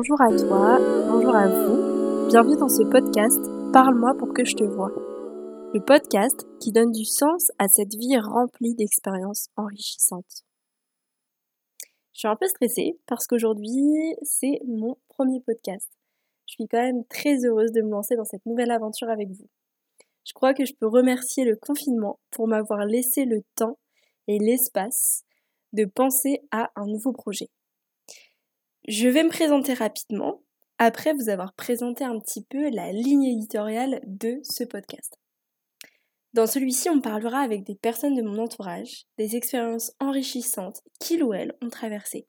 Bonjour à toi, bonjour à vous, bienvenue dans ce podcast Parle-moi pour que je te vois. Le podcast qui donne du sens à cette vie remplie d'expériences enrichissantes. Je suis un peu stressée parce qu'aujourd'hui c'est mon premier podcast. Je suis quand même très heureuse de me lancer dans cette nouvelle aventure avec vous. Je crois que je peux remercier le confinement pour m'avoir laissé le temps et l'espace de penser à un nouveau projet. Je vais me présenter rapidement, après vous avoir présenté un petit peu la ligne éditoriale de ce podcast. Dans celui-ci, on parlera avec des personnes de mon entourage, des expériences enrichissantes qu'ils ou elles ont traversées.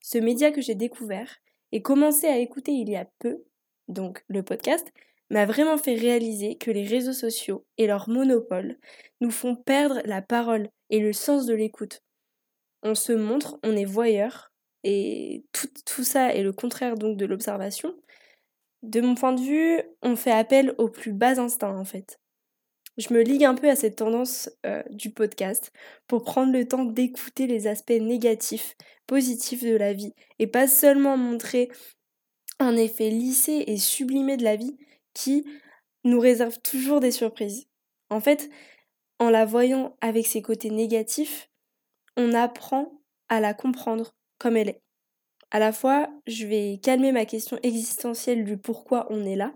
Ce média que j'ai découvert et commencé à écouter il y a peu, donc le podcast, m'a vraiment fait réaliser que les réseaux sociaux et leur monopole nous font perdre la parole et le sens de l'écoute. On se montre, on est voyeur, et tout, ça est le contraire donc de l'observation. De mon point de vue, on fait appel aux plus bas instincts en fait. Je me ligue un peu à cette tendance euh, du podcast pour prendre le temps d'écouter les aspects négatifs, positifs de la vie et pas seulement montrer un effet lissé et sublimé de la vie qui nous réserve toujours des surprises. En fait, en la voyant avec ses côtés négatifs, on apprend à la comprendre comme elle est. À la fois, je vais calmer ma question existentielle du pourquoi on est là,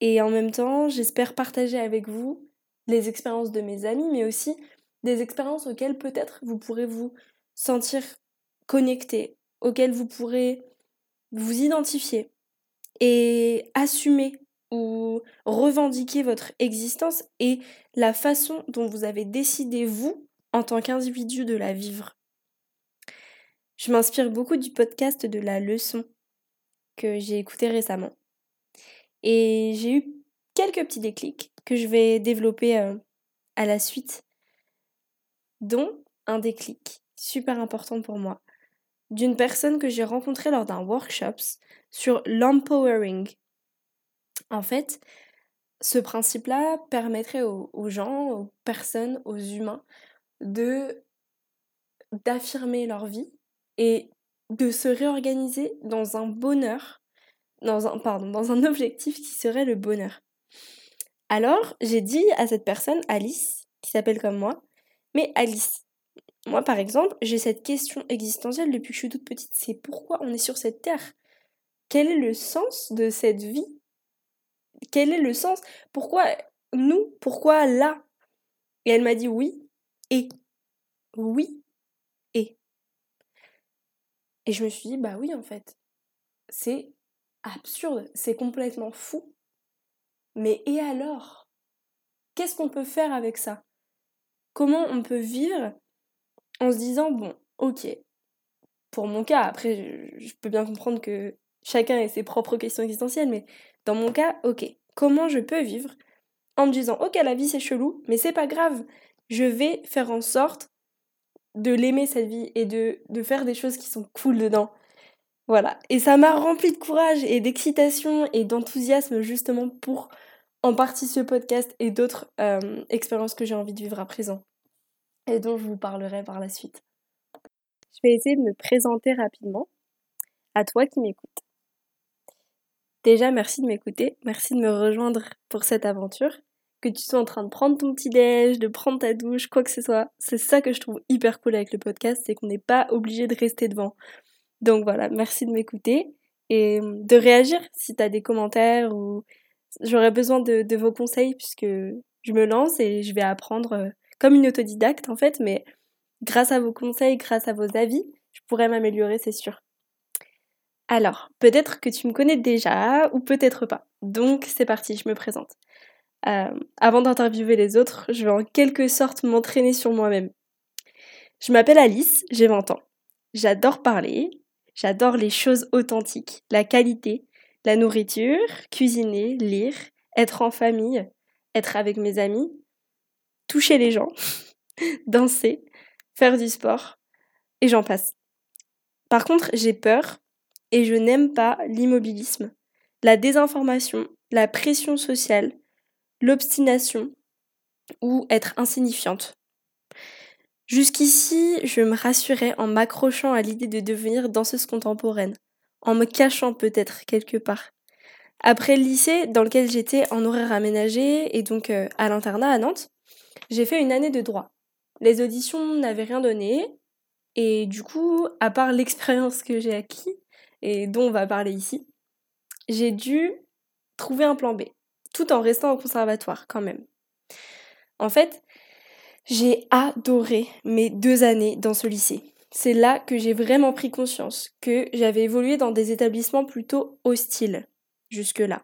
et en même temps, j'espère partager avec vous les expériences de mes amis, mais aussi des expériences auxquelles peut-être vous pourrez vous sentir connecté, auxquelles vous pourrez vous identifier et assumer ou revendiquer votre existence et la façon dont vous avez décidé, vous, en tant qu'individu, de la vivre. Je m'inspire beaucoup du podcast de la leçon que j'ai écouté récemment. Et j'ai eu quelques petits déclics que je vais développer euh, à la suite, dont un déclic super important pour moi, d'une personne que j'ai rencontrée lors d'un workshop sur l'empowering. En fait, ce principe-là permettrait aux, aux, gens, aux personnes, aux humains de d'affirmer leur vie et de se réorganiser dans un bonheur, dans un, objectif qui serait le bonheur. Alors, j'ai dit à cette personne, Alice, qui s'appelle comme moi, mais Alice, moi par exemple, j'ai cette question existentielle depuis que je suis toute petite, c'est pourquoi on est sur cette terre? Quel est le sens de cette vie? Quel est le sens? Pourquoi nous? Pourquoi là Et elle m'a dit oui et oui et je me suis dit, bah oui, en fait, c'est absurde, c'est complètement fou. Mais et alors? Qu'est-ce qu'on peut faire avec ça? Comment on peut vivre en se disant, bon, ok, pour mon cas, après, je, peux bien comprendre que chacun ait ses propres questions existentielles, mais dans mon cas, ok, comment je peux vivre en me disant, ok, la vie c'est chelou, mais c'est pas grave, je vais faire en sorte de l'aimer cette vie et de, de faire des choses qui sont cool dedans. Voilà. Et ça m'a rempli de courage et d'excitation et d'enthousiasme justement pour en partie ce podcast et d'autres euh, expériences que j'ai envie de vivre à présent et dont je vous parlerai par la suite. Je vais essayer de me présenter rapidement à toi qui m'écoutes. Déjà, merci de m'écouter, merci de me rejoindre pour cette aventure que tu sois en train de prendre ton petit déj, de prendre ta douche, quoi que ce soit. C'est ça que je trouve hyper cool avec le podcast, c'est qu'on n'est pas obligé de rester devant. Donc voilà, merci de m'écouter et de réagir si tu as des commentaires ou j'aurais besoin de, de, vos conseils puisque je me lance et je vais apprendre euh, comme une autodidacte en fait, mais grâce à vos conseils, grâce à vos avis, je pourrais m'améliorer, c'est sûr. Alors, peut-être que tu me connais déjà ou peut-être pas. Donc c'est parti, je me présente. Euh, avant d'interviewer les autres, je vais en quelque sorte m'entraîner sur moi-même. Je m'appelle Alice, j'ai 20 ans. J'adore parler, j'adore les choses authentiques, la qualité, la nourriture, cuisiner, lire, être en famille, être avec mes amis, toucher les gens, danser, faire du sport, et j'en passe. Par contre, j'ai peur et je n'aime pas l'immobilisme, la désinformation, la pression sociale, l'obstination ou être insignifiante. Jusqu'ici, je me rassurais en m'accrochant à l'idée de devenir danseuse contemporaine, en me cachant peut-être quelque part. Après le lycée, dans lequel j'étais en horaire aménagé et donc euh, à l'internat à Nantes, j'ai fait une année de droit. Les auditions n'avaient rien donné et du coup, à part l'expérience que j'ai acquis et dont on va parler ici, j'ai dû trouver un plan B, tout en restant au conservatoire quand même. En fait, j'ai adoré mes deux années dans ce lycée. C'est là que j'ai vraiment pris conscience que j'avais évolué dans des établissements plutôt hostiles jusque-là.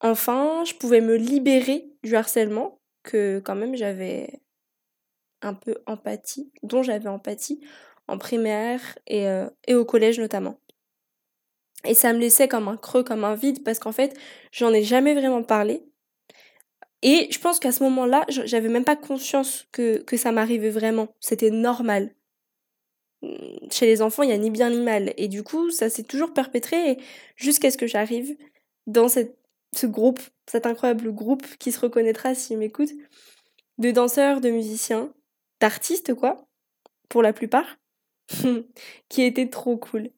Enfin, je pouvais me libérer du harcèlement que quand même j'avais un peu empathie, dont j'avais empathie en primaire et, euh, et au collège notamment. Et ça me laissait comme un creux, comme un vide, parce qu'en fait, j'en ai jamais vraiment parlé. Et je pense qu'à ce moment-là, j'avais même pas conscience que, que ça m'arrivait vraiment. C'était normal. Chez les enfants, il n'y a ni bien ni mal. Et du coup, ça s'est toujours perpétré jusqu'à ce que j'arrive dans cette, ce groupe, cet incroyable groupe qui se reconnaîtra s'il m'écoute, de danseurs, de musiciens, d'artistes, quoi, pour la plupart, qui était trop cool.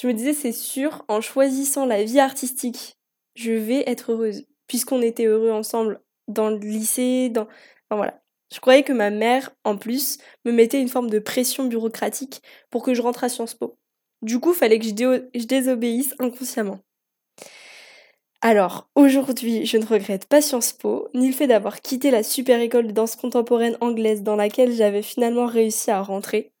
Je me disais, c'est sûr, en choisissant la vie artistique, je vais être heureuse. Puisqu'on était heureux ensemble dans le lycée, dans... Enfin voilà. Je croyais que ma mère, en plus, me mettait une forme de pression bureaucratique pour que je rentre à Sciences Po. Du coup, fallait que je, je désobéisse inconsciemment. Alors, aujourd'hui, je ne regrette pas Sciences Po, ni le fait d'avoir quitté la super école de danse contemporaine anglaise dans laquelle j'avais finalement réussi à rentrer.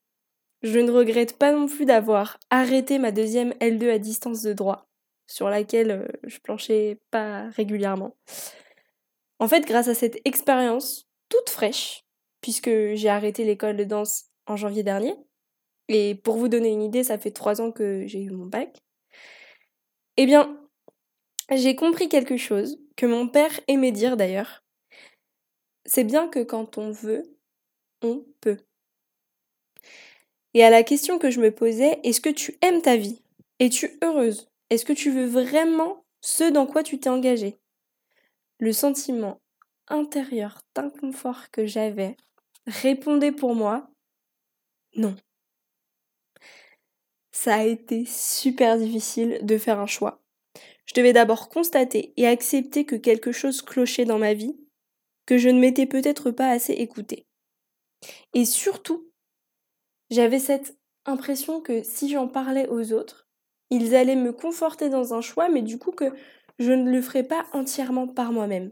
Je ne regrette pas non plus d'avoir arrêté ma deuxième L2 à distance de droit, sur laquelle euh, je planchais pas régulièrement. En fait, grâce à cette expérience toute fraîche, puisque j'ai arrêté l'école de danse en janvier dernier, et pour vous donner une idée, ça fait trois ans que j'ai eu mon bac, eh bien, j'ai compris quelque chose que mon père aimait dire d'ailleurs. C'est bien que quand on veut, on peut. Et à la question que je me posais, est-ce que tu aimes ta vie? Es-tu heureuse? Est-ce que tu veux vraiment ce dans quoi tu t'es engagé le sentiment intérieur d'inconfort que j'avais répondait pour moi non. Ça a été super difficile de faire un choix. Je devais d'abord constater et accepter que quelque chose clochait dans ma vie, que je ne m'étais peut-être pas assez écoutée. Et surtout, j'avais cette impression que si j'en parlais aux autres, ils allaient me conforter dans un choix, mais du coup que je ne le ferai pas entièrement par moi-même.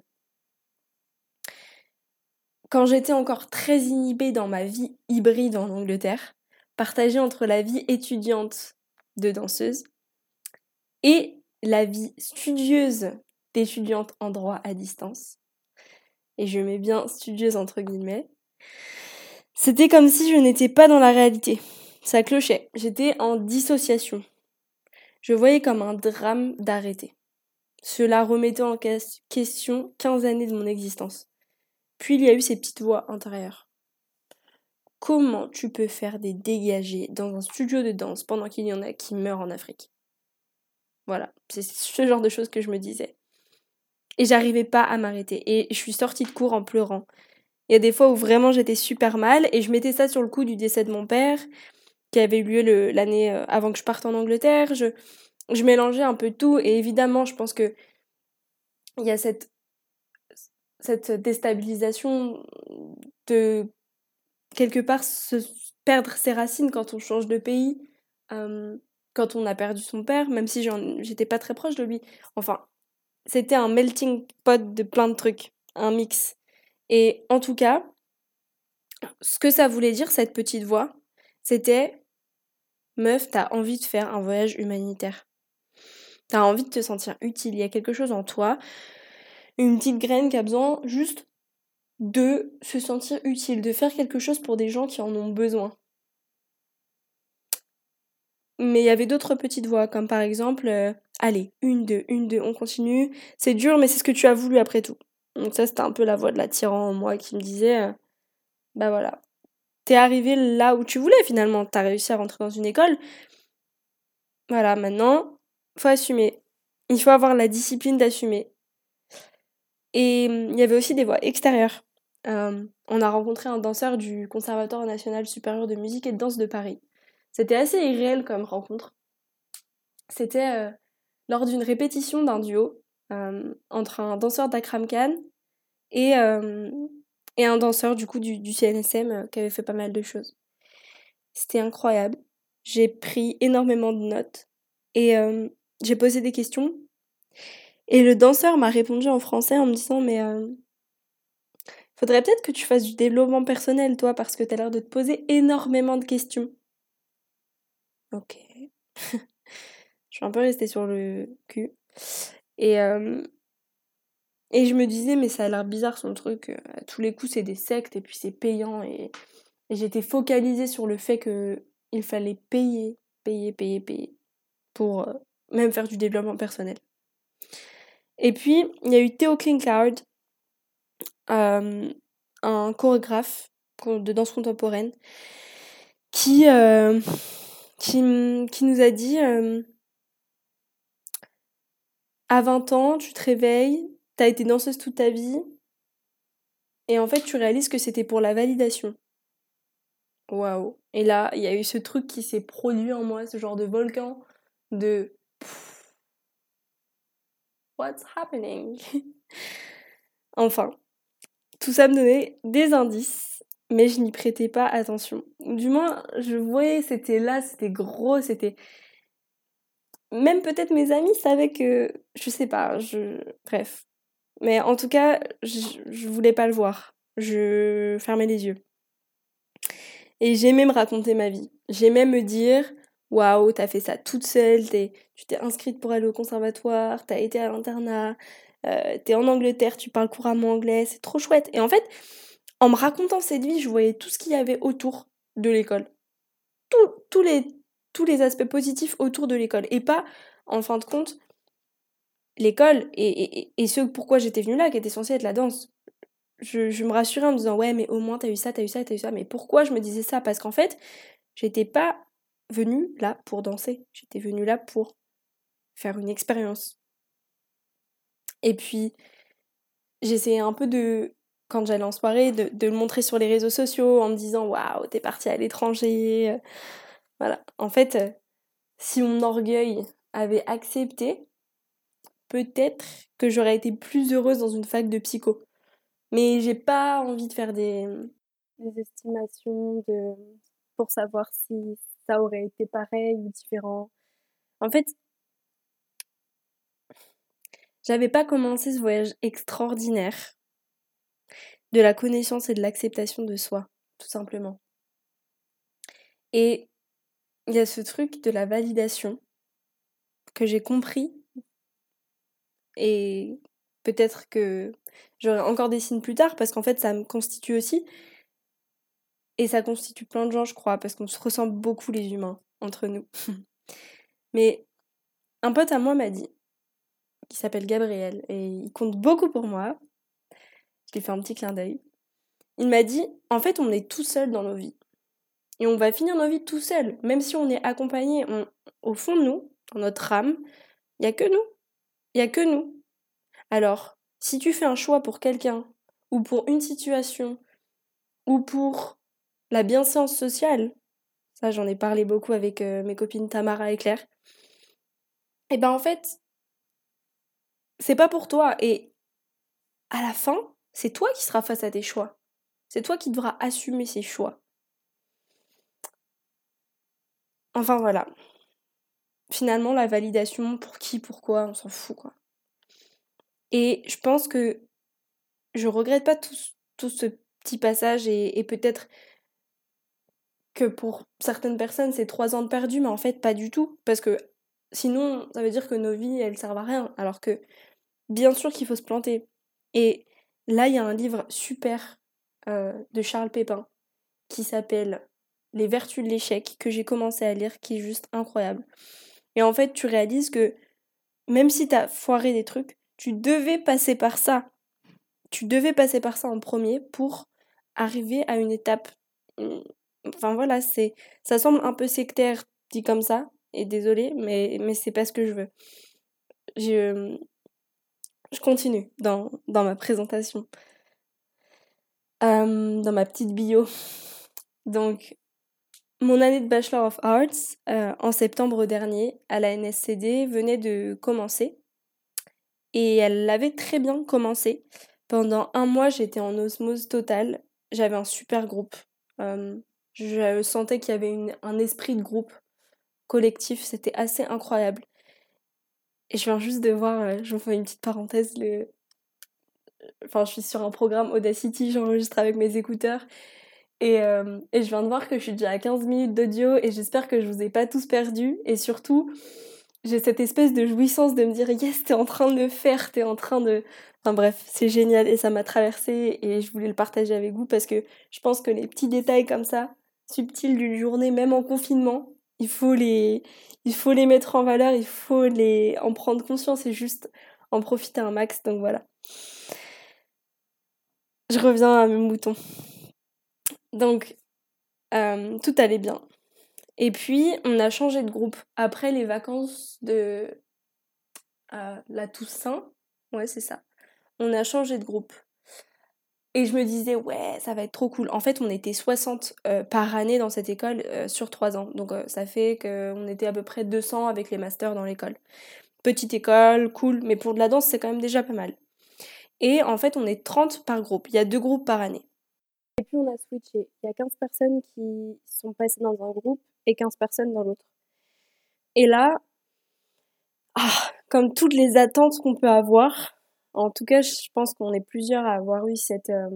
Quand j'étais encore très inhibée dans ma vie hybride en Angleterre, partagée entre la vie étudiante de danseuse et la vie studieuse d'étudiante en droit à distance, et je mets bien studieuse entre guillemets, c'était comme si je n'étais pas dans la réalité. Ça clochait, j'étais en dissociation. Je voyais comme un drame d'arrêter. Cela remettait en question 15 années de mon existence. Puis il y a eu ces petites voix intérieures. Comment tu peux faire des dégagés dans un studio de danse pendant qu'il y en a qui meurent en Afrique? Voilà, c'est ce genre de choses que je me disais. Et j'arrivais pas à m'arrêter. Et je suis sortie de cours en pleurant. Il y a des fois où vraiment j'étais super mal et je mettais ça sur le coup du décès de mon père, qui avait eu lieu l'année euh, avant que je parte en Angleterre. Je, je mélangeais un peu tout et évidemment, je pense que il y a cette, cette déstabilisation de quelque part se perdre ses racines quand on change de pays, quand on a perdu son père, même si j'étais pas très proche de lui. Enfin, c'était un melting pot de plein de trucs, un mix. Et en tout cas, ce que ça voulait dire, cette petite voix, c'était Meuf, t'as envie de faire un voyage humanitaire. T'as envie de te sentir utile. Il y a quelque chose en toi, une petite graine qui a besoin juste de se sentir utile, de faire quelque chose pour des gens qui en ont besoin. Mais il y avait d'autres petites voix, comme par exemple, euh, allez, une, deux, une, deux, on continue. C'est dur, mais c'est ce que tu as voulu après tout. Donc ça, c'était un peu la voix de la tyran en moi qui me disait, euh, bah voilà, t'es arrivé là où tu voulais finalement, t'as réussi à rentrer dans une école. Voilà, maintenant, faut assumer. Il faut avoir la discipline d'assumer. Et hum, il y avait aussi des voix extérieures. Euh, on a rencontré un danseur du Conservatoire national supérieur de musique et de danse de Paris. C'était assez irréel comme rencontre. C'était lors d'une répétition d'un duo entre un danseur d'Akram Khan et, et un danseur du coup du, du CNSM qui avait fait pas mal de choses. C'était incroyable. J'ai pris énormément de notes et j'ai posé des questions. Et le danseur m'a répondu en français en me disant mais faudrait peut-être que tu fasses du développement personnel toi parce que tu as l'air de te poser énormément de questions. Ok. je suis un peu restée sur le cul. Et, et je me disais, mais ça a l'air bizarre son truc. À tous les coups, c'est des sectes et puis c'est payant. Et, j'étais focalisée sur le fait qu'il fallait payer, payer, payer, payer pour même faire du développement personnel. Et puis, il y a eu Theo Klinkard, un chorégraphe de danse contemporaine, qui, qui, qui, nous a dit à 20 ans, tu te réveilles, t'as été danseuse toute ta vie, et en fait, tu réalises que c'était pour la validation. Waouh! Et là, il y a eu ce truc qui s'est produit en moi, ce genre de volcan de What's happening? enfin, tout ça me donnait des indices, mais je n'y prêtais pas attention. Du moins, je voyais, c'était là, c'était gros, c'était. Même peut-être mes amis savaient que. Je sais pas, je. Bref. Mais en tout cas, je, je voulais pas le voir. Je fermais les yeux. Et j'aimais me raconter ma vie. J'aimais me dire waouh, t'as fait ça toute seule, tu t'es inscrite pour aller au conservatoire, t'as été à l'internat, euh, t'es en Angleterre, tu parles couramment anglais, c'est trop chouette. Et en fait, en me racontant cette vie, je voyais tout ce qu'il y avait autour de l'école. Tous les, tous les aspects positifs autour de l'école. Et pas, en fin de compte, l'école et, ce pourquoi j'étais venue là, qui était censé être la danse. Je, je me rassurais en me disant, ouais, mais au moins t'as eu ça, t'as eu ça, t'as eu ça. Mais pourquoi je me disais ça? Parce qu'en fait, j'étais pas venue là pour danser. J'étais venue là pour faire une expérience. Et puis, j'essayais un peu de, quand j'allais en soirée, de, le montrer sur les réseaux sociaux en me disant Waouh, t'es partie à l'étranger. Voilà. En fait, si mon orgueil avait accepté, peut-être que j'aurais été plus heureuse dans une fac de psycho. Mais j'ai pas envie de faire des, des estimations de, pour savoir si ça aurait été pareil ou différent. En fait, j'avais pas commencé ce voyage extraordinaire de la connaissance et de l'acceptation de soi, tout simplement. Et il y a ce truc de la validation que j'ai compris et peut-être que j'aurai encore des signes plus tard parce qu'en fait ça me constitue aussi et ça constitue plein de gens, je crois, parce qu'on se ressemble beaucoup les humains entre nous. Mais un pote à moi m'a dit, qui s'appelle Gabriel, et il compte beaucoup pour moi. Je lui ai fait un petit clin d'œil. Il m'a dit, en fait, on est tout seul dans nos vies. Et on va finir nos vies tout seul. Même si on est accompagné, au fond de nous, dans notre âme, il n'y a que nous. Il n'y a que nous. Alors, si tu fais un choix pour quelqu'un, ou pour une situation, ou pour la bienséance sociale, ça j'en ai parlé beaucoup avec euh, mes copines Tamara et Claire, et eh ben en fait, c'est pas pour toi. Et à la fin, c'est toi qui seras face à tes choix. C'est toi qui devras assumer ces choix. Enfin voilà. Finalement, la validation, pour qui, pourquoi, on s'en fout quoi. Et je pense que je regrette pas tout, ce petit passage et peut-être que pour certaines personnes, c'est trois ans de perdu, mais en fait, pas du tout. Parce que sinon, ça veut dire que nos vies, elles servent à rien. Alors que, bien sûr qu'il faut se planter. Et là, il y a un livre super euh, de Charles Pépin qui s'appelle Les vertus de l'échec, que j'ai commencé à lire, qui est juste incroyable. Et en fait, tu réalises que même si t'as foiré des trucs, tu devais passer par ça. Tu devais passer par ça en premier pour arriver à une étape Enfin voilà, c'est ça semble un peu sectaire dit comme ça, et désolé, mais, mais c'est pas ce que je veux. Je, continue dans, dans ma présentation. dans ma petite bio. Donc, mon année de Bachelor of Arts, euh, en septembre dernier, à la NSCD, venait de commencer. Et elle avait très bien commencé. Pendant un mois, j'étais en osmose totale. J'avais un super groupe. Euh, je sentais qu'il y avait un esprit de groupe collectif. C'était assez incroyable. Et je viens juste de voir, euh, je vous fais une petite parenthèse, enfin je suis sur un programme Audacity, j'enregistre avec mes écouteurs. Et, euh, et, je viens de voir que je suis déjà à 15 minutes d'audio et j'espère que je vous ai pas tous perdus. Et surtout, j'ai cette espèce de jouissance de me dire yes, t'es en train de le faire, t'es en train de. Enfin bref, c'est génial et ça m'a traversé et je voulais le partager avec vous parce que je pense que les petits détails comme ça, subtils d'une journée, même en confinement, il faut les, il faut les mettre en valeur, il faut les en prendre conscience et juste en profiter un max. Donc voilà. Je reviens à mes moutons. Donc, euh, tout allait bien. Et puis, on a changé de groupe après les vacances de euh, la Toussaint. Ouais, c'est ça. On a changé de groupe. Et je me disais, ouais, ça va être trop cool. En fait, on était 60 euh, par année dans cette école sur 3 ans. Donc, ça fait qu'on était à peu près 200 avec les masters dans l'école. Petite école, cool, mais pour de la danse, c'est quand même déjà pas mal. Et en fait, on est 30 par groupe. Il y a deux groupes par année. Et puis, on a switché. Il y a 15 personnes qui sont passées dans un groupe et 15 personnes dans l'autre. Et là, ah, comme toutes les attentes qu'on peut avoir, en tout cas, je pense qu'on est plusieurs à avoir eu cette, euh,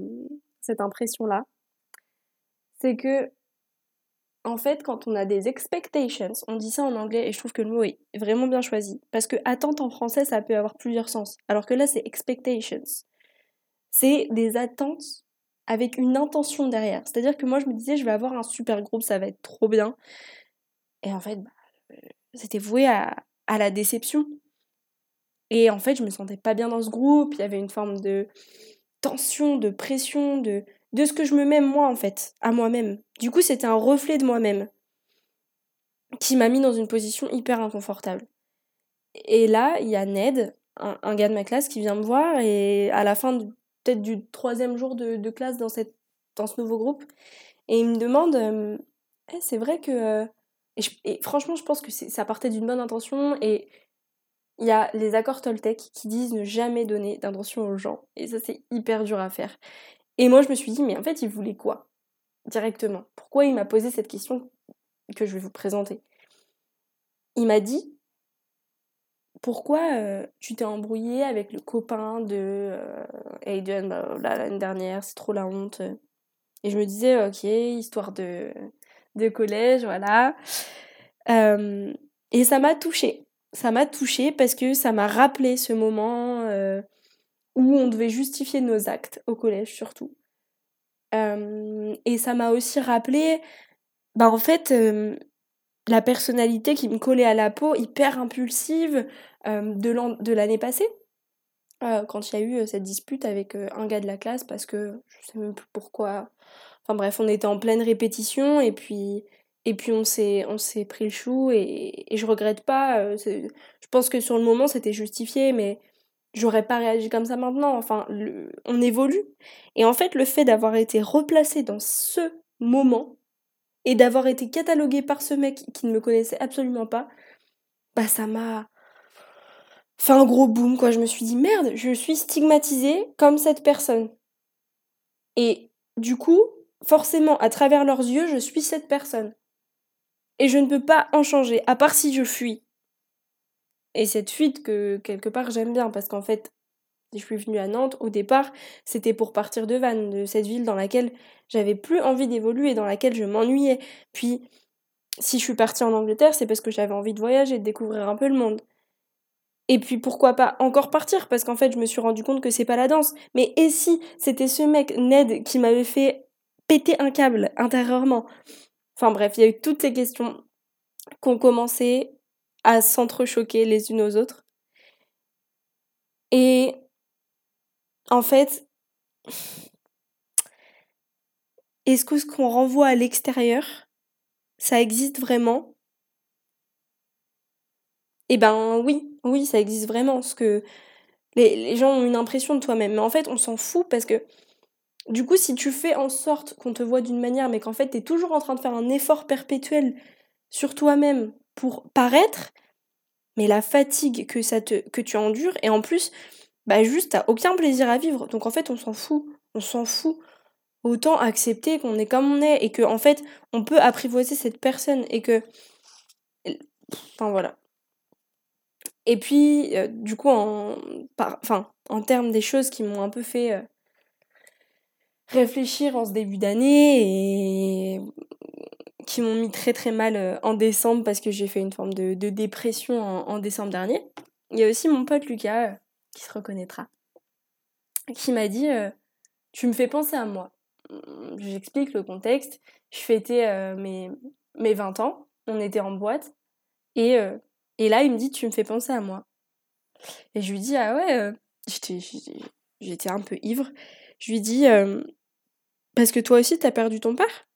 cette impression-là, c'est que, en fait, quand on a des expectations, on dit ça en anglais et je trouve que le mot est vraiment bien choisi. Parce que attente en français, ça peut avoir plusieurs sens. Alors que là, c'est expectations. C'est des attentes avec une intention derrière. C'est-à-dire que moi, je me disais, je vais avoir un super groupe, ça va être trop bien. Et en fait, bah, euh, c'était voué à, à, la déception. Et en fait, je me sentais pas bien dans ce groupe. Il y avait une forme de tension, de pression, de, de ce que je me mets moi, en fait, à moi-même. Du coup, c'était un reflet de moi-même qui m'a mis dans une position hyper inconfortable. Et là, il y a Ned, un, un, gars de ma classe, qui vient me voir et à la fin de peut-être du troisième jour de, classe dans, cette, dans ce nouveau groupe. Et il me demande, euh, eh, c'est vrai que... Et, franchement, je pense que ça partait d'une bonne intention. Et il y a les accords Toltec qui disent ne jamais donner d'intention aux gens. Et ça, c'est hyper dur à faire. Et moi, je me suis dit, mais en fait, il voulait quoi Directement? Pourquoi il m'a posé cette question que je vais vous présenter? Il m'a dit, pourquoi euh, tu t'es embrouillé avec le copain de euh, Aiden bah, l'année dernière, c'est trop la honte. Et je me disais, ok, histoire de, de collège, voilà. Euh, et ça m'a touchée. Ça m'a touchée parce que ça m'a rappelé ce moment où on devait justifier nos actes, au collège surtout. et ça m'a aussi rappelé, bah en fait, la personnalité qui me collait à la peau, hyper impulsive, euh, de l'année passée, euh, quand il y a eu euh, cette dispute avec un gars de la classe, parce que je sais même plus pourquoi. Enfin bref, on était en pleine répétition et puis et puis on s'est on s'est pris le chou et, et je regrette pas. je pense que sur le moment c'était justifié, mais j'aurais pas réagi comme ça maintenant. Enfin, on évolue. Et en fait, le fait d'avoir été replacé dans ce moment et d'avoir été catalogué par ce mec qui ne me connaissait absolument pas, bah ça m'a fait un gros boom, quoi. Je me suis dit, merde, je suis stigmatisée comme cette personne. Et du coup, forcément, à travers leurs yeux, je suis cette personne. Et je ne peux pas en changer, à part si je fuis. Et cette fuite que quelque part j'aime bien, parce qu'en fait, je suis venue à Nantes, au départ, c'était pour partir de Vannes, de cette ville dans laquelle j'avais plus envie d'évoluer, dans laquelle je m'ennuyais. Puis, si je suis partie en Angleterre, c'est parce que j'avais envie de voyager, de découvrir un peu le monde. Et puis pourquoi pas encore partir? Parce qu'en fait je me suis rendu compte que c'est pas la danse. Mais et si c'était ce mec Ned qui m'avait fait péter un câble intérieurement? Enfin bref, il y a eu toutes ces questions qui ont commencé à s'entrechoquer les unes aux autres. Et en fait, est-ce que ce qu'on renvoie à l'extérieur, ça existe vraiment? Eh ben oui, oui, ça existe vraiment. Parce que les, gens ont une impression de toi-même. Mais en fait, on s'en fout parce que Du coup, si tu fais en sorte qu'on te voit d'une manière, mais qu'en fait, tu es toujours en train de faire un effort perpétuel sur toi-même pour paraître, mais la fatigue que, ça te, que tu endures, et en plus, bah juste, t'as aucun plaisir à vivre. Donc en fait, on s'en fout. On s'en fout. Autant accepter qu'on est comme on est, et que en fait, on peut apprivoiser cette personne, et que. Enfin voilà. Et puis, euh, du coup, en, en termes des choses qui m'ont un peu fait euh, réfléchir en ce début d'année et qui m'ont mis très très mal euh, en décembre parce que j'ai fait une forme de, dépression en, décembre dernier. Il y a aussi mon pote Lucas, qui se reconnaîtra, qui m'a dit Tu me fais penser à moi. J'explique le contexte. Je fêtais mes, mes 20 ans, on était en boîte, et et là, il me dit, tu me fais penser à moi. Et je lui dis, ah ouais, euh, j'étais un peu ivre. Je lui dis, euh, parce que toi aussi, t'as perdu ton père?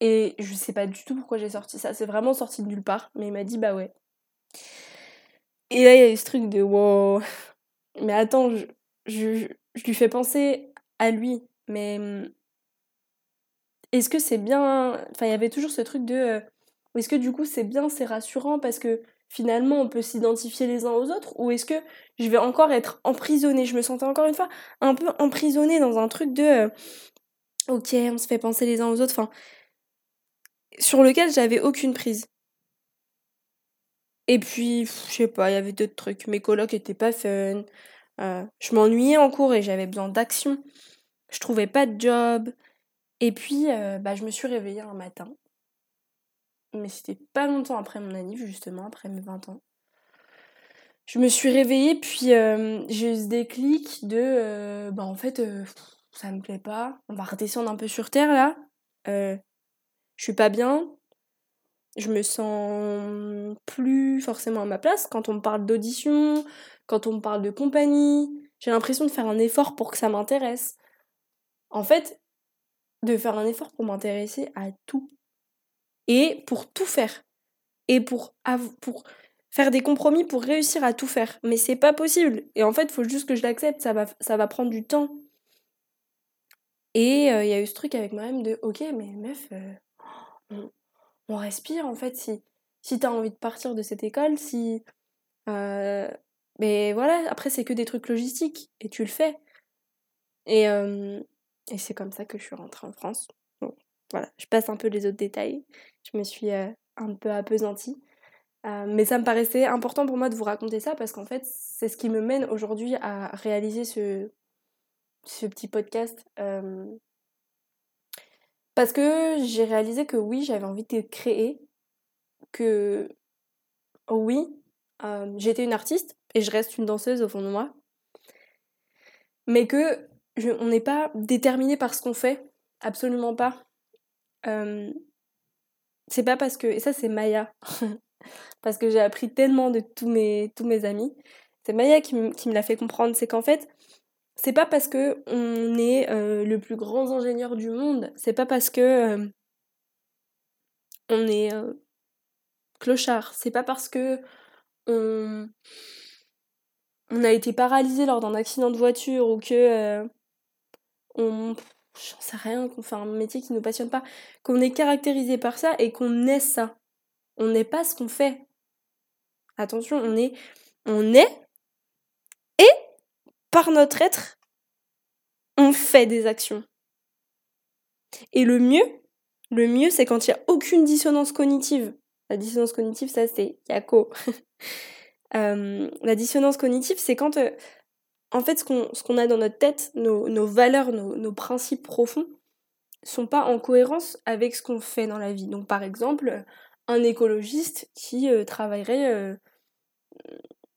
Et je sais pas du tout pourquoi j'ai sorti ça. C'est vraiment sorti de nulle part. Mais il m'a dit, bah ouais. Et là, il y a eu ce truc de, wow. Mais attends, je, je, je lui fais penser à lui. Mais hum, est-ce que c'est bien? Enfin, il y avait toujours ce truc de. Euh, est-ce que du coup c'est bien, c'est rassurant parce que finalement on peut s'identifier les uns aux autres? Ou est-ce que je vais encore être emprisonnée? Je me sentais encore une fois un peu emprisonnée dans un truc de euh, ok, on se fait penser les uns aux autres, sur lequel j'avais aucune prise. Et puis, je sais pas, il y avait d'autres trucs. Mes colocs étaient pas fun. Euh, je m'ennuyais en cours et j'avais besoin d'action. Je trouvais pas de job. Et puis, euh, bah, je me suis réveillée un matin mais c'était pas longtemps après mon anniv, justement, après mes 20 ans. Je me suis réveillée, puis euh, j'ai eu ce déclic de euh, bah en fait, euh, ça me plaît pas, on va redescendre un peu sur terre là. je suis pas bien, je me sens plus forcément à ma place quand on me parle d'audition, quand on me parle de compagnie. J'ai l'impression de faire un effort pour que ça m'intéresse. En fait, de faire un effort pour m'intéresser à tout et pour tout faire. Et pour, pour faire des compromis pour réussir à tout faire. Mais c'est pas possible. Et en fait, il faut juste que je l'accepte, ça va, ça va prendre du temps. Et euh, il y a eu ce truc avec moi-même de ok, mais meuf, euh, on, respire en fait. Si, si t'as envie de partir de cette école, si. Euh, mais voilà, après, c'est que des trucs logistiques et tu le fais. Et, et c'est comme ça que je suis rentrée en France. Voilà, je passe un peu les autres détails. Je me suis euh, un peu apesantie. Euh, mais ça me paraissait important pour moi de vous raconter ça parce qu'en fait, c'est ce qui me mène aujourd'hui à réaliser ce, ce petit podcast. Euh, parce que j'ai réalisé que oui, j'avais envie de créer, que oui, j'étais une artiste et je reste une danseuse au fond de moi, mais que on n'est pas déterminé par ce qu'on fait, absolument pas c'est pas parce que. Et ça, c'est Maya. parce que j'ai appris tellement de tous mes, tous mes amis. C'est Maya qui, me l'a fait comprendre. C'est qu'en fait, c'est pas parce que on est le plus grand ingénieur du monde, c'est pas parce que on est clochard, c'est pas parce que on, on a été paralysé lors d'un accident de voiture ou que j'en sais rien, qu'on fait un métier qui ne nous passionne pas, qu'on est caractérisé par ça et qu'on est ça. On n'est pas ce qu'on fait. Attention, on est, on est, et par notre être, on fait des actions. Et le mieux, le mieux, c'est quand il n'y a aucune dissonance cognitive. La dissonance cognitive, ça c'est Yako. euh, la dissonance cognitive, c'est quand euh, en fait, ce qu'on a dans notre tête, nos, valeurs, nos, principes profonds, sont pas en cohérence avec ce qu'on fait dans la vie. Donc, par exemple, un écologiste qui euh, travaillerait euh,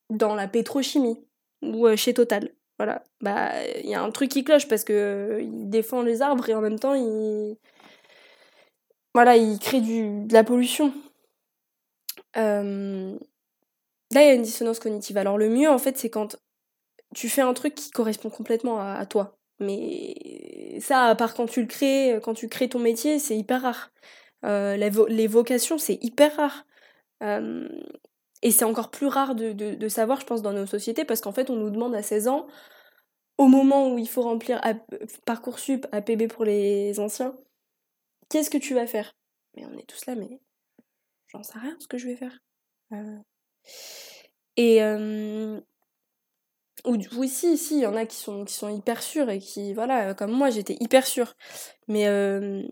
dans la pétrochimie ou euh, chez Total. Voilà, bah il y a un truc qui cloche parce que il défend les arbres et en même temps il voilà, il crée du, de la pollution. Là, il y a une dissonance cognitive. Alors le mieux en fait, c'est quand tu fais un truc qui correspond complètement à, toi. Mais ça, à part quand tu le crées, quand tu crées ton métier, c'est hyper rare. Euh, les, vocations, c'est hyper rare. Euh, et c'est encore plus rare de, de, savoir, je pense, dans nos sociétés, parce qu'en fait, on nous demande à 16 ans, au moment où il faut remplir Parcoursup, APB pour les anciens, qu'est-ce que tu vas faire? Mais on est tous là, mais j'en sais rien ce que je vais faire. Euh. Et euh... oui, si, si, il y en a qui sont, qui sont hyper sûrs et qui, voilà, comme moi, j'étais hyper sûre. Mais, euh...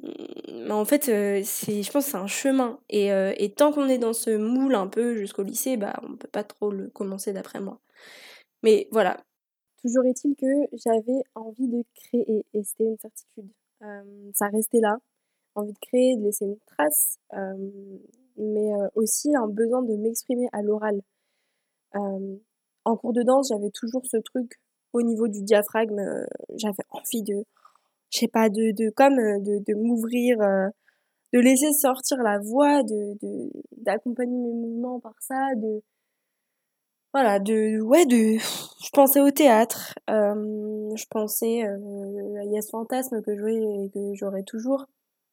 en fait, euh, c'est, je pense c'est un chemin. Et, euh, et tant qu'on est dans ce moule un peu jusqu'au lycée, bah, on peut pas trop le commencer d'après moi. Mais voilà. Toujours est-il que j'avais envie de créer et c'était une certitude. ça restait là. Envie de créer, de laisser une trace mais aussi un besoin de m'exprimer à l'oral. En cours de danse, j'avais toujours ce truc au niveau du diaphragme, j'avais envie de, je sais pas, de, de comme de, de m'ouvrir, de laisser sortir la voix, d'accompagner mes mouvements par ça, de, voilà, de, ouais, de, je pensais au théâtre, je pensais, il y a ce fantasme que et que j'aurais toujours,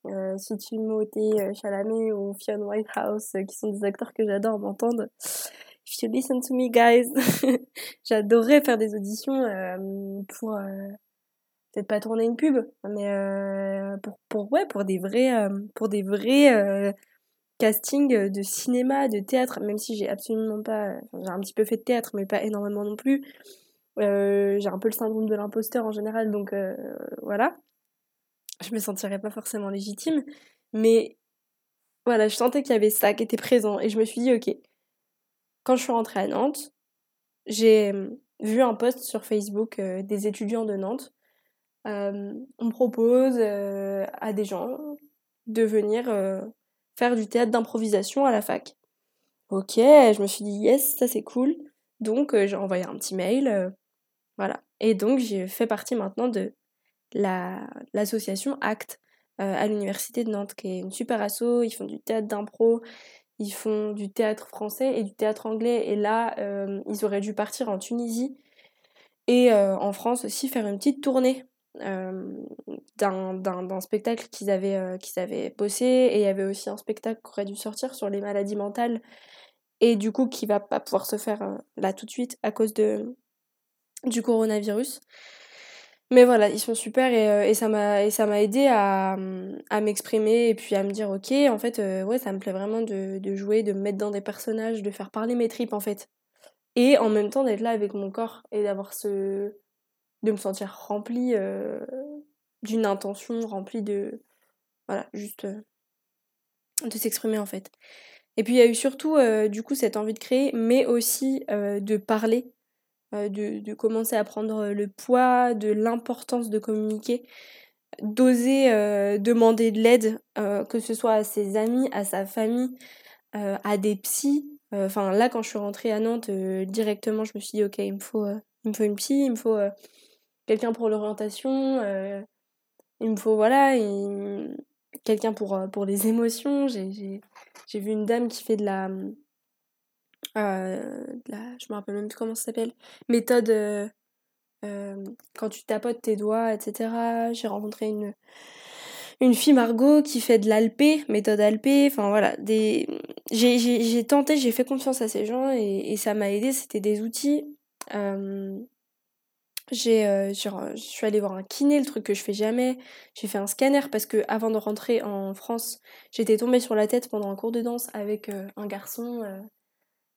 euh, si Timothée euh, Chalamet ou Fionn Whitehouse, euh, qui sont des acteurs que j'adore m'entendre. If listen to me, guys, j'adorerais faire des auditions euh, pour peut-être pas tourner une pub, mais pour pour ouais pour des vrais pour des vrais castings de cinéma, de théâtre, même si j'ai absolument pas, j'ai un petit peu fait de théâtre, mais pas énormément non plus. j'ai un peu le syndrome de l'imposteur en général, donc voilà je me sentirais pas forcément légitime. Mais voilà, je sentais qu'il y avait ça qui était présent. Et je me suis dit, ok, quand je suis rentrée à Nantes, j'ai mmh, vu un post sur Facebook euh, des étudiants de Nantes. on propose euh, à des gens de venir euh, faire du théâtre d'improvisation à la fac. Ok, je me suis dit, yes, ça c'est cool. Donc j'ai envoyé un petit mail. voilà. Et donc j'ai fait partie maintenant de l'association ACT euh, à l'université de Nantes, qui est une super asso. Ils font du théâtre d'impro, ils font du théâtre français et du théâtre anglais. Et là, euh, ils auraient dû partir en Tunisie et euh, en France aussi faire une petite tournée d'un spectacle qu'ils avaient, avaient bossé. Et il y avait aussi un spectacle qui aurait dû sortir sur les maladies mentales et du coup qui va pas pouvoir se faire là tout de suite à cause de, du coronavirus. Mais voilà, ils sont super et, euh, et ça m'a aidé à, m'exprimer et puis à me dire ok en fait euh, ça me plaît vraiment de, de jouer, de me mettre dans des personnages, de faire parler mes tripes en fait. Et en même temps d'être là avec mon corps et d'avoir ce de me sentir remplie euh, d'une intention, remplie de voilà, juste de s'exprimer en fait. Et puis il y a eu surtout du coup cette envie de créer mais aussi de parler euh, de, commencer à prendre le poids de l'importance de communiquer, d'oser euh, demander de l'aide, euh, que ce soit à ses amis, à sa famille, à des psys. Enfin là, quand je suis rentrée à Nantes, directement, je me suis dit, ok, il me faut, il me faut une psy, il me faut quelqu'un pour l'orientation, il me faut, voilà, quelqu'un pour, pour les émotions. J'ai vu une dame qui fait de la euh, je me rappelle même plus comment ça s'appelle, méthode euh, euh, quand tu tapotes tes doigts, etc. J'ai rencontré une, une fille Margot qui fait de l'alpé, méthode alpé, enfin voilà, des... j'ai tenté, j'ai fait confiance à ces gens et, et ça m'a aidé, c'était des outils. Euh, j'ai je suis allée voir un kiné le truc que je fais jamais. J'ai fait un scanner parce que avant de rentrer en France j'étais tombée sur la tête pendant un cours de danse avec un garçon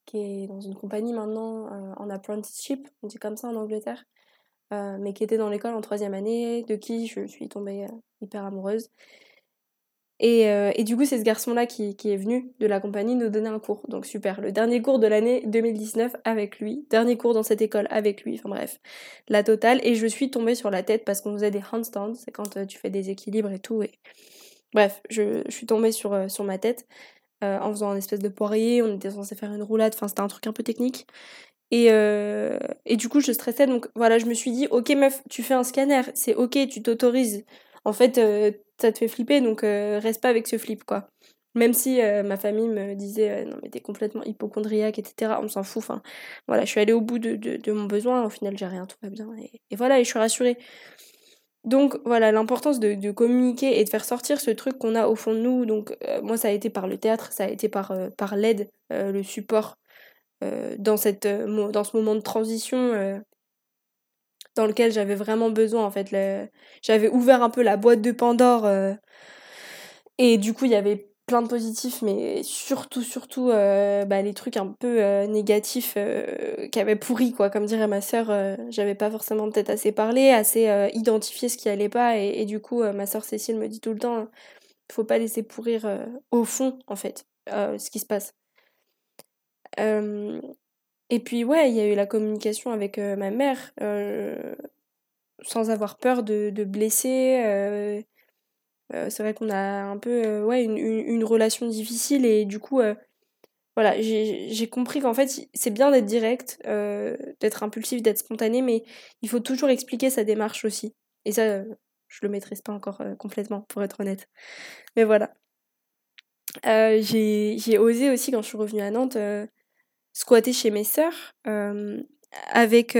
qui est dans une compagnie maintenant euh, en apprenticeship, on dit comme ça en Angleterre, euh, mais qui était dans l'école en troisième année, de qui je suis tombée euh, hyper amoureuse. Et, et, du coup, c'est ce garçon-là qui, qui, est venu de la compagnie nous donner un cours. Donc super, le dernier cours de l'année 2019 avec lui, dernier cours dans cette école avec lui, enfin bref, la totale. Et je suis tombée sur la tête parce qu'on faisait des handstands, c'est quand tu fais des équilibres et tout. Et... Bref, je, je suis tombée sur, sur ma tête. Euh, en faisant un espèce de poirier, on était censé faire une roulade, enfin c'était un truc un peu technique. Et, euh, et du coup je stressais, donc voilà, je me suis dit, ok meuf, tu fais un scanner, c'est ok, tu t'autorises. En fait, euh, ça te fait flipper, donc reste pas avec ce flip, quoi. Même si ma famille me disait, non mais t'es complètement hypochondriaque, etc., on s'en fout, enfin voilà, je suis allée au bout de, de, mon besoin, au final j'ai rien, tout va bien, et, et voilà, et je suis rassurée. Donc voilà, l'importance de, communiquer et de faire sortir ce truc qu'on a au fond de nous. Donc euh, moi ça a été par le théâtre, ça a été par, euh, l'aide, euh, le support dans ce moment de transition dans lequel j'avais vraiment besoin en fait. J'avais ouvert un peu la boîte de Pandore et du coup il y avait plein de positifs, mais surtout, surtout euh, bah, les trucs un peu euh, négatifs euh, qui avaient pourri, quoi. Comme dirait ma sœur, j'avais pas forcément peut-être assez parlé, assez identifié ce qui allait pas, et, du coup, ma sœur Cécile me dit tout le temps, faut pas laisser pourrir au fond, en fait, ce qui se passe. et puis, ouais, il y a eu la communication avec ma mère, sans avoir peur de, de blesser c'est vrai qu'on a un peu euh, ouais, une, une, relation difficile et du coup, euh, voilà, j'ai compris qu'en fait, c'est bien d'être direct, d'être impulsif, d'être spontané, mais il faut toujours expliquer sa démarche aussi. Et ça, je le maîtrise pas encore complètement, pour être honnête. Mais voilà. j'ai osé aussi, quand je suis revenue à Nantes, squatter chez mes sœurs, avec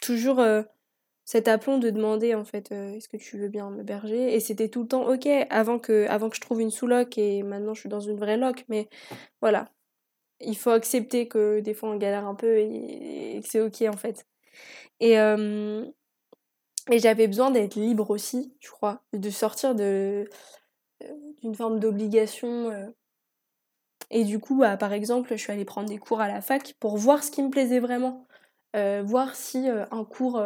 toujours cet aplomb de demander en fait euh, est-ce que tu veux bien m'héberger? Et c'était tout le temps ok avant que avant que je trouve une sous-loc et maintenant je suis dans une vraie loc mais voilà. Il faut accepter que des fois on galère un peu et, que c'est ok en fait. Et et j'avais besoin d'être libre aussi je crois de sortir de euh, d'une forme d'obligation euh. et du coup bah, par exemple je suis allée prendre des cours à la fac pour voir ce qui me plaisait vraiment. Voir si un cours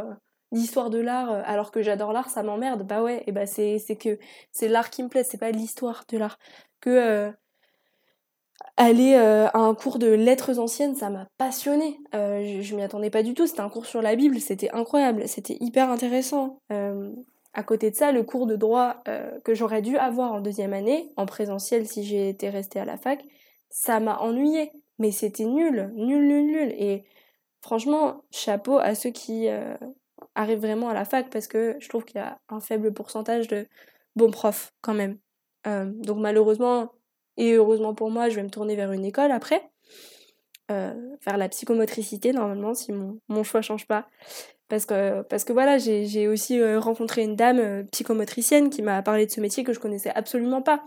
l'histoire de l'art euh, alors que j'adore l'art ça m'emmerde. Bah ouais et bah c'est que c'est l'art qui me plaît c'est pas l'histoire de l'art. Que euh, aller euh, à un cours de lettres anciennes ça m'a passionné je, m'y attendais pas du tout. C'était un cours sur la Bible c'était incroyable c'était hyper intéressant. À côté de ça le cours de droit que j'aurais dû avoir en deuxième année en présentiel si j'étais restée à la fac ça m'a ennuyé mais c'était nul nul nul nul. Et franchement chapeau à ceux qui arrive vraiment à la fac parce que je trouve qu'il y a un faible pourcentage de bons profs quand même. Euh, donc malheureusement et heureusement pour moi, je vais me tourner vers une école après, euh, vers la psychomotricité normalement si mon, mon choix change pas. Parce que, parce que voilà, j'ai aussi euh, rencontré une dame psychomotricienne qui m'a parlé de ce métier que je connaissais absolument pas.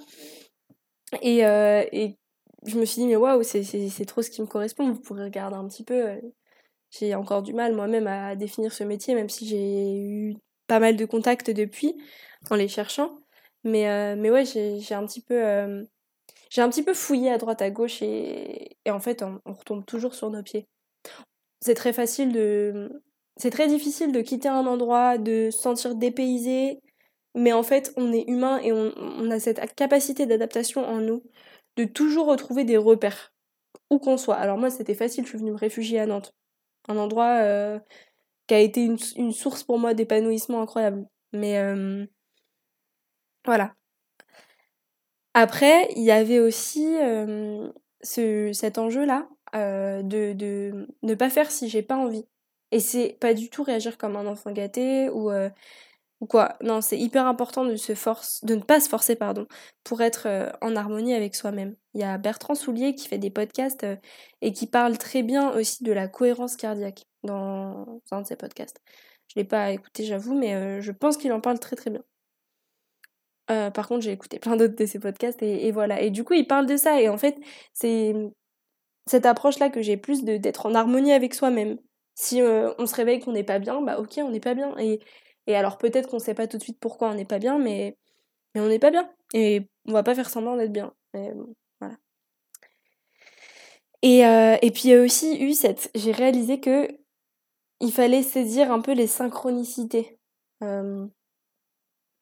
Et, et je me suis dit, mais waouh, c'est trop ce qui me correspond, vous pourrez regarder un petit peu j'ai encore du mal moi-même à définir ce métier, même si j'ai eu pas mal de contacts depuis en les cherchant. Mais, euh, mais ouais, j'ai un petit peu. Euh, j'ai un petit peu fouillé à droite à gauche et, et en fait on, retombe toujours sur nos pieds. C'est très facile de. C'est très difficile de quitter un endroit, de se sentir dépaysé, mais en fait on est humain et on, on a cette capacité d'adaptation en nous de toujours retrouver des repères, où qu'on soit. Alors moi c'était facile, je suis venue me réfugier à Nantes un endroit euh, qui a été une, source pour moi d'épanouissement incroyable. Mais euh, voilà. Après, il y avait aussi euh, ce, cet enjeu-là de, de ne pas faire si j'ai pas envie. Et c'est pas du tout réagir comme un enfant gâté ou ou quoi. Non, c'est hyper important de se force, de ne pas se forcer, pardon, pour être euh, en harmonie avec soi-même. Il y a Bertrand Soulier qui fait des podcasts euh, et qui parle très bien aussi de la cohérence cardiaque dans un de ses podcasts. Je l'ai pas écouté, j'avoue, mais euh, je pense qu'il en parle très très bien. par contre, j'ai écouté plein d'autres de ses podcasts et, voilà. Et du coup, il parle de ça. Et en fait, c'est cette approche-là que j'ai plus d'être en harmonie avec soi-même. Si on se réveille qu'on n'est pas bien, bah ok, on n'est pas bien. Et et alors peut-être qu'on sait pas tout de suite pourquoi on n'est pas bien, mais, on n'est pas bien. Et on va pas faire semblant d'être bien. voilà. Et, euh, et puis il y a aussi eu cette. J'ai réalisé que il fallait saisir un peu les synchronicités. Euh,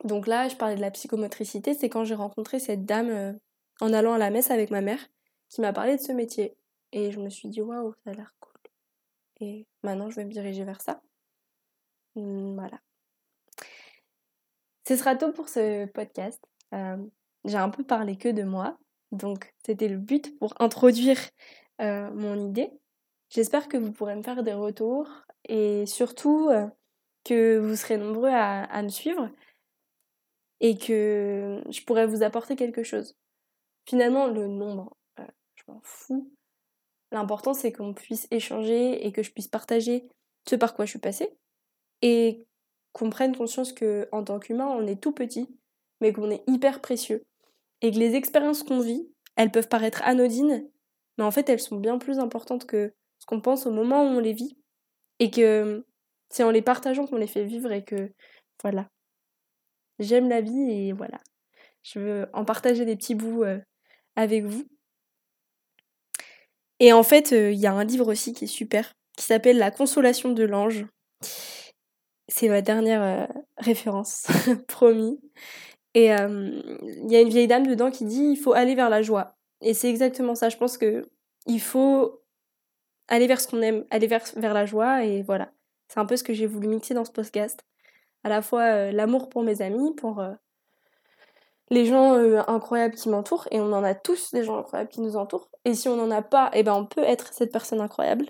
donc là, je parlais de la psychomotricité, c'est quand j'ai rencontré cette dame euh, en allant à la messe avec ma mère qui m'a parlé de ce métier. Et je me suis dit, waouh, ça a l'air cool. Et maintenant, je vais me diriger vers ça. Mmh, voilà. Ce sera tout pour ce podcast. Euh, j'ai un peu parlé que de moi, donc c'était le but pour introduire euh, mon idée. J'espère que vous pourrez me faire des retours et surtout euh, que vous serez nombreux à, me suivre et que je pourrais vous apporter quelque chose. Finalement, le nombre, je m'en fous. L'important, c'est qu'on puisse échanger et que je puisse partager ce par quoi je suis passée qu'on prenne conscience que en tant qu'humain, on est tout petit, mais qu'on est hyper précieux. Et que les expériences qu'on vit, elles peuvent paraître anodines, mais en fait, elles sont bien plus importantes que ce qu'on pense au moment où on les vit. et que c'est en les partageant qu'on les fait vivre et que voilà. J'aime la vie et voilà. Je veux en partager des petits bouts euh, avec vous. Et en fait, euh, il y a un livre aussi qui est super, qui s'appelle La consolation de l'ange. C'est ma dernière euh, référence, promis. Et il y a une vieille dame dedans qui dit il faut aller vers la joie. Et c'est exactement ça. Je pense que il faut aller vers ce qu'on aime, aller vers, vers la joie et voilà. C'est un peu ce que j'ai voulu mixer dans ce podcast. À la fois euh, l'amour pour mes amis, pour euh, les gens euh, incroyables qui m'entourent, et on en a tous des gens incroyables qui nous entourent. Et si on n'en a pas, eh ben on peut être cette personne incroyable.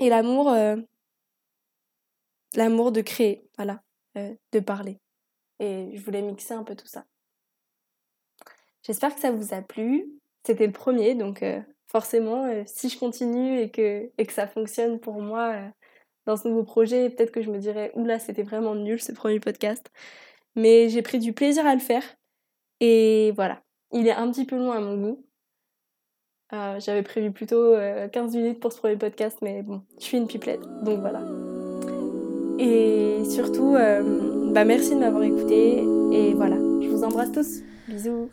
Et l'amour, l'amour de créer, voilà, de parler. Et je voulais mixer un peu tout ça. J'espère que ça vous a plu. C'était le premier, donc forcément, si je continue et que, et que ça fonctionne pour moi, dans ce nouveau projet, peut-être que je me dirais, oula, c'était vraiment nul ce premier podcast. Mais j'ai pris du plaisir à le faire. Et voilà, il est un petit peu long à mon goût. Euh, j'avais prévu plutôt 15 euh, minutes pour ce premier podcast, mais bon, je suis une pipelette, donc voilà. Et surtout, euh, bah merci de m'avoir écouté. Et voilà, je vous embrasse tous. Bisous.